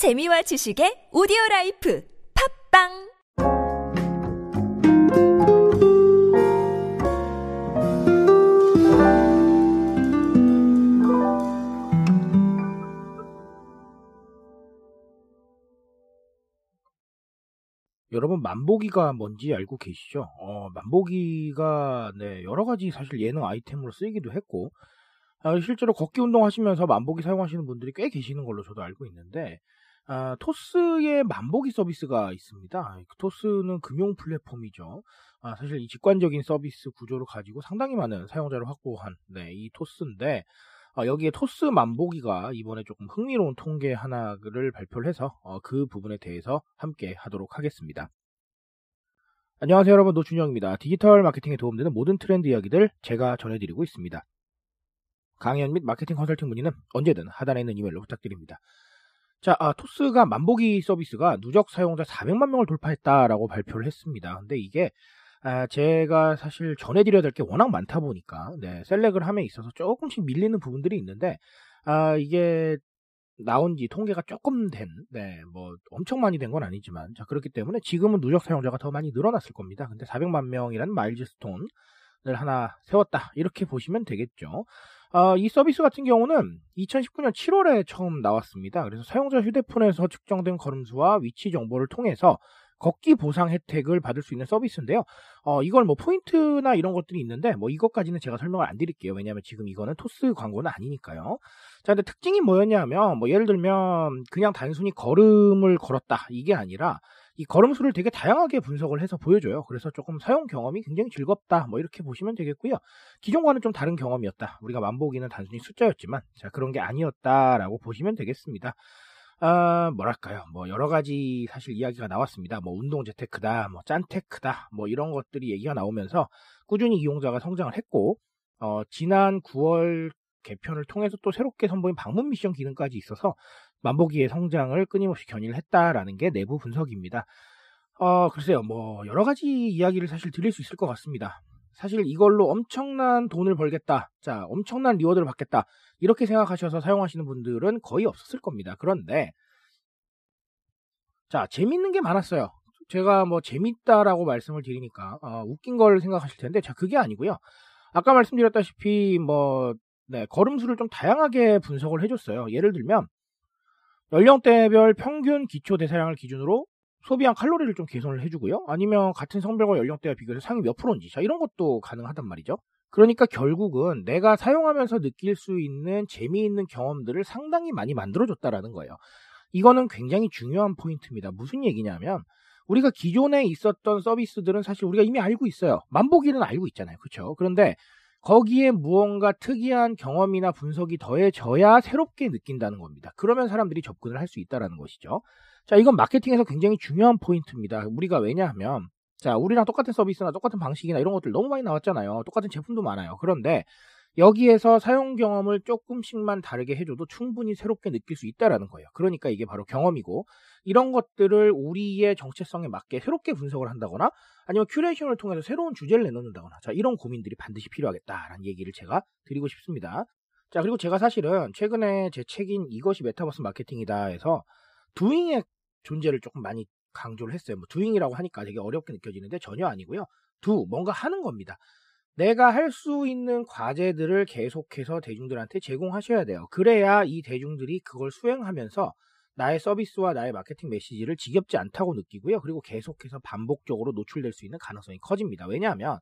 재미와 지식의 오디오 라이프 팟빵 여러분 만보기가 뭔지 알고 계시죠? 어, 만보기가 네, 여러 가지 사실 예능 아이템으로 쓰이기도 했고 아, 실제로 걷기 운동 하시면서 만보기 사용하시는 분들이 꽤 계시는 걸로 저도 알고 있는데 아, 토스의 만보기 서비스가 있습니다. 그 토스는 금융 플랫폼이죠. 아, 사실 이 직관적인 서비스 구조를 가지고 상당히 많은 사용자를 확보한 네, 이 토스인데 어, 여기에 토스 만보기가 이번에 조금 흥미로운 통계 하나를 발표를 해서 어, 그 부분에 대해서 함께 하도록 하겠습니다. 안녕하세요 여러분 노준영입니다. 디지털 마케팅에 도움되는 모든 트렌드 이야기들 제가 전해드리고 있습니다. 강연 및 마케팅 컨설팅 문의는 언제든 하단에 있는 이메일로 부탁드립니다. 자, 아, 토스가 만보기 서비스가 누적 사용자 400만 명을 돌파했다라고 발표를 했습니다. 근데 이게 아, 제가 사실 전해드려야 될 게 워낙 많다 보니까 네, 셀렉을 함에 있어서 조금씩 밀리는 부분들이 있는데 아, 이게 나온 지 통계가 조금 된, 네, 뭐 엄청 많이 된 건 아니지만 자 그렇기 때문에 지금은 누적 사용자가 더 많이 늘어났을 겁니다. 근데 400만 명이라는 마일즈스톤을 하나 세웠다 이렇게 보시면 되겠죠. 어, 이 서비스 같은 경우는 2019년 7월에 처음 나왔습니다. 그래서 사용자 휴대폰에서 측정된 걸음수와 위치 정보를 통해서 걷기 보상 혜택을 받을 수 있는 서비스인데요. 어, 이걸 뭐 포인트나 이런 것들이 있는데 뭐 이것까지는 제가 설명을 안 드릴게요. 왜냐하면 지금 이거는 토스 광고는 아니니까요. 자, 근데 특징이 뭐였냐면 뭐 예를 들면 그냥 단순히 걸음을 걸었다 이게 아니라 이 걸음수를 되게 다양하게 분석을 해서 보여줘요. 그래서 조금 사용 경험이 굉장히 즐겁다. 뭐 이렇게 보시면 되겠고요. 기존과는 좀 다른 경험이었다. 우리가 만보기는 단순히 숫자였지만 자 그런 게 아니었다라고 보시면 되겠습니다. 아, 뭐랄까요. 뭐, 여러 가지 사실 이야기가 나왔습니다. 뭐, 운동 재테크다, 뭐, 짠테크다, 뭐, 이런 것들이 얘기가 나오면서 꾸준히 이용자가 성장을 했고, 어, 지난 9월 개편을 통해서 또 새롭게 선보인 방문 미션 기능까지 있어서 만보기의 성장을 끊임없이 견인을 했다라는 게 내부 분석입니다. 어, 글쎄요. 뭐, 여러 가지 이야기를 사실 드릴 수 있을 것 같습니다. 사실 이걸로 엄청난 돈을 벌겠다. 자, 엄청난 리워드를 받겠다. 이렇게 생각하셔서 사용하시는 분들은 거의 없었을 겁니다. 그런데 자, 재밌는 게 많았어요. 제가 뭐 재밌다라고 말씀을 드리니까 어, 웃긴 걸 생각하실 텐데 자, 그게 아니고요. 아까 말씀드렸다시피 뭐 네, 걸음수를 좀 다양하게 분석을 해줬어요. 예를 들면 연령대별 평균 기초 대사량을 기준으로 소비한 칼로리를 좀 개선을 해주고요. 아니면 같은 성별과 연령대와 비교해서 상위 몇 프로인지 자 이런 것도 가능하단 말이죠. 그러니까 결국은 내가 사용하면서 느낄 수 있는 재미있는 경험들을 상당히 많이 만들어줬다라는 거예요. 이거는 굉장히 중요한 포인트입니다. 무슨 얘기냐면 우리가 기존에 있었던 서비스들은 사실 우리가 이미 알고 있어요. 만보기는 알고 있잖아요. 그렇죠? 그런데 거기에 무언가 특이한 경험이나 분석이 더해져야 새롭게 느낀다는 겁니다. 그러면 사람들이 접근을 할 수 있다는 것이죠. 자, 이건 마케팅에서 굉장히 중요한 포인트입니다. 우리가 왜냐하면 자, 우리랑 똑같은 서비스나 똑같은 방식이나 이런 것들 너무 많이 나왔잖아요. 똑같은 제품도 많아요. 그런데 여기에서 사용 경험을 조금씩만 다르게 해줘도 충분히 새롭게 느낄 수 있다라는 거예요. 그러니까 이게 바로 경험이고 이런 것들을 우리의 정체성에 맞게 새롭게 분석을 한다거나 아니면 큐레이션을 통해서 새로운 주제를 내놓는다거나 자 이런 고민들이 반드시 필요하겠다라는 얘기를 제가 드리고 싶습니다. 자 그리고 제가 사실은 최근에 제 책인 이것이 메타버스 마케팅이다 해서 doing의 존재를 조금 많이 강조를 했어요. 뭐 doing이라고 하니까 되게 어렵게 느껴지는데 전혀 아니고요. do 뭔가 하는 겁니다. 내가 할 수 있는 과제들을 계속해서 대중들한테 제공하셔야 돼요. 그래야 이 대중들이 그걸 수행하면서 나의 서비스와 나의 마케팅 메시지를 지겹지 않다고 느끼고요. 그리고 계속해서 반복적으로 노출될 수 있는 가능성이 커집니다. 왜냐하면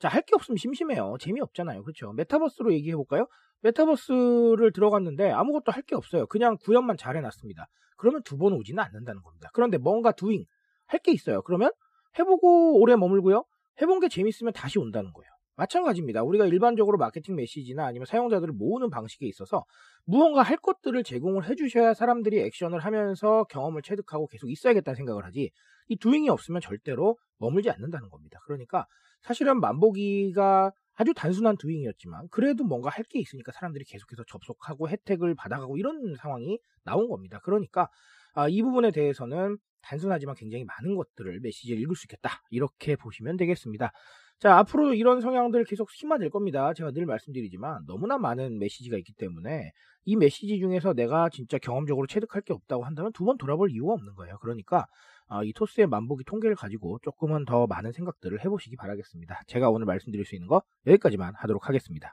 자, 할 게 없으면 심심해요. 재미없잖아요. 그렇죠? 메타버스로 얘기해 볼까요? 메타버스를 들어갔는데 아무것도 할 게 없어요. 그냥 구현만 잘 해 놨습니다. 그러면 두 번 오지는 않는다는 겁니다. 그런데 뭔가 두잉 할 게 있어요. 그러면 해보고 오래 머물고요. 해본 게 재밌으면 다시 온다는 거예요. 마찬가지입니다. 우리가 일반적으로 마케팅 메시지나 아니면 사용자들을 모으는 방식에 있어서 무언가 할 것들을 제공을 해주셔야 사람들이 액션을 하면서 경험을 체득하고 계속 있어야겠다는 생각을 하지 이 두잉이 없으면 절대로 머물지 않는다는 겁니다. 그러니까 사실은 만보기가 아주 단순한 두잉이었지만 그래도 뭔가 할 게 있으니까 사람들이 계속해서 접속하고 혜택을 받아가고 이런 상황이 나온 겁니다. 그러니까 아, 이 부분에 대해서는 단순하지만 굉장히 많은 것들을 메시지를 읽을 수 있겠다. 이렇게 보시면 되겠습니다. 자, 앞으로 이런 성향들 계속 심화될 겁니다. 제가 늘 말씀드리지만 너무나 많은 메시지가 있기 때문에 이 메시지 중에서 내가 진짜 경험적으로 체득할 게 없다고 한다면 두 번 돌아볼 이유가 없는 거예요. 그러니까 어, 이 토스의 만보기 통계를 가지고 조금은 더 많은 생각들을 해보시기 바라겠습니다. 제가 오늘 말씀드릴 수 있는 거 여기까지만 하도록 하겠습니다.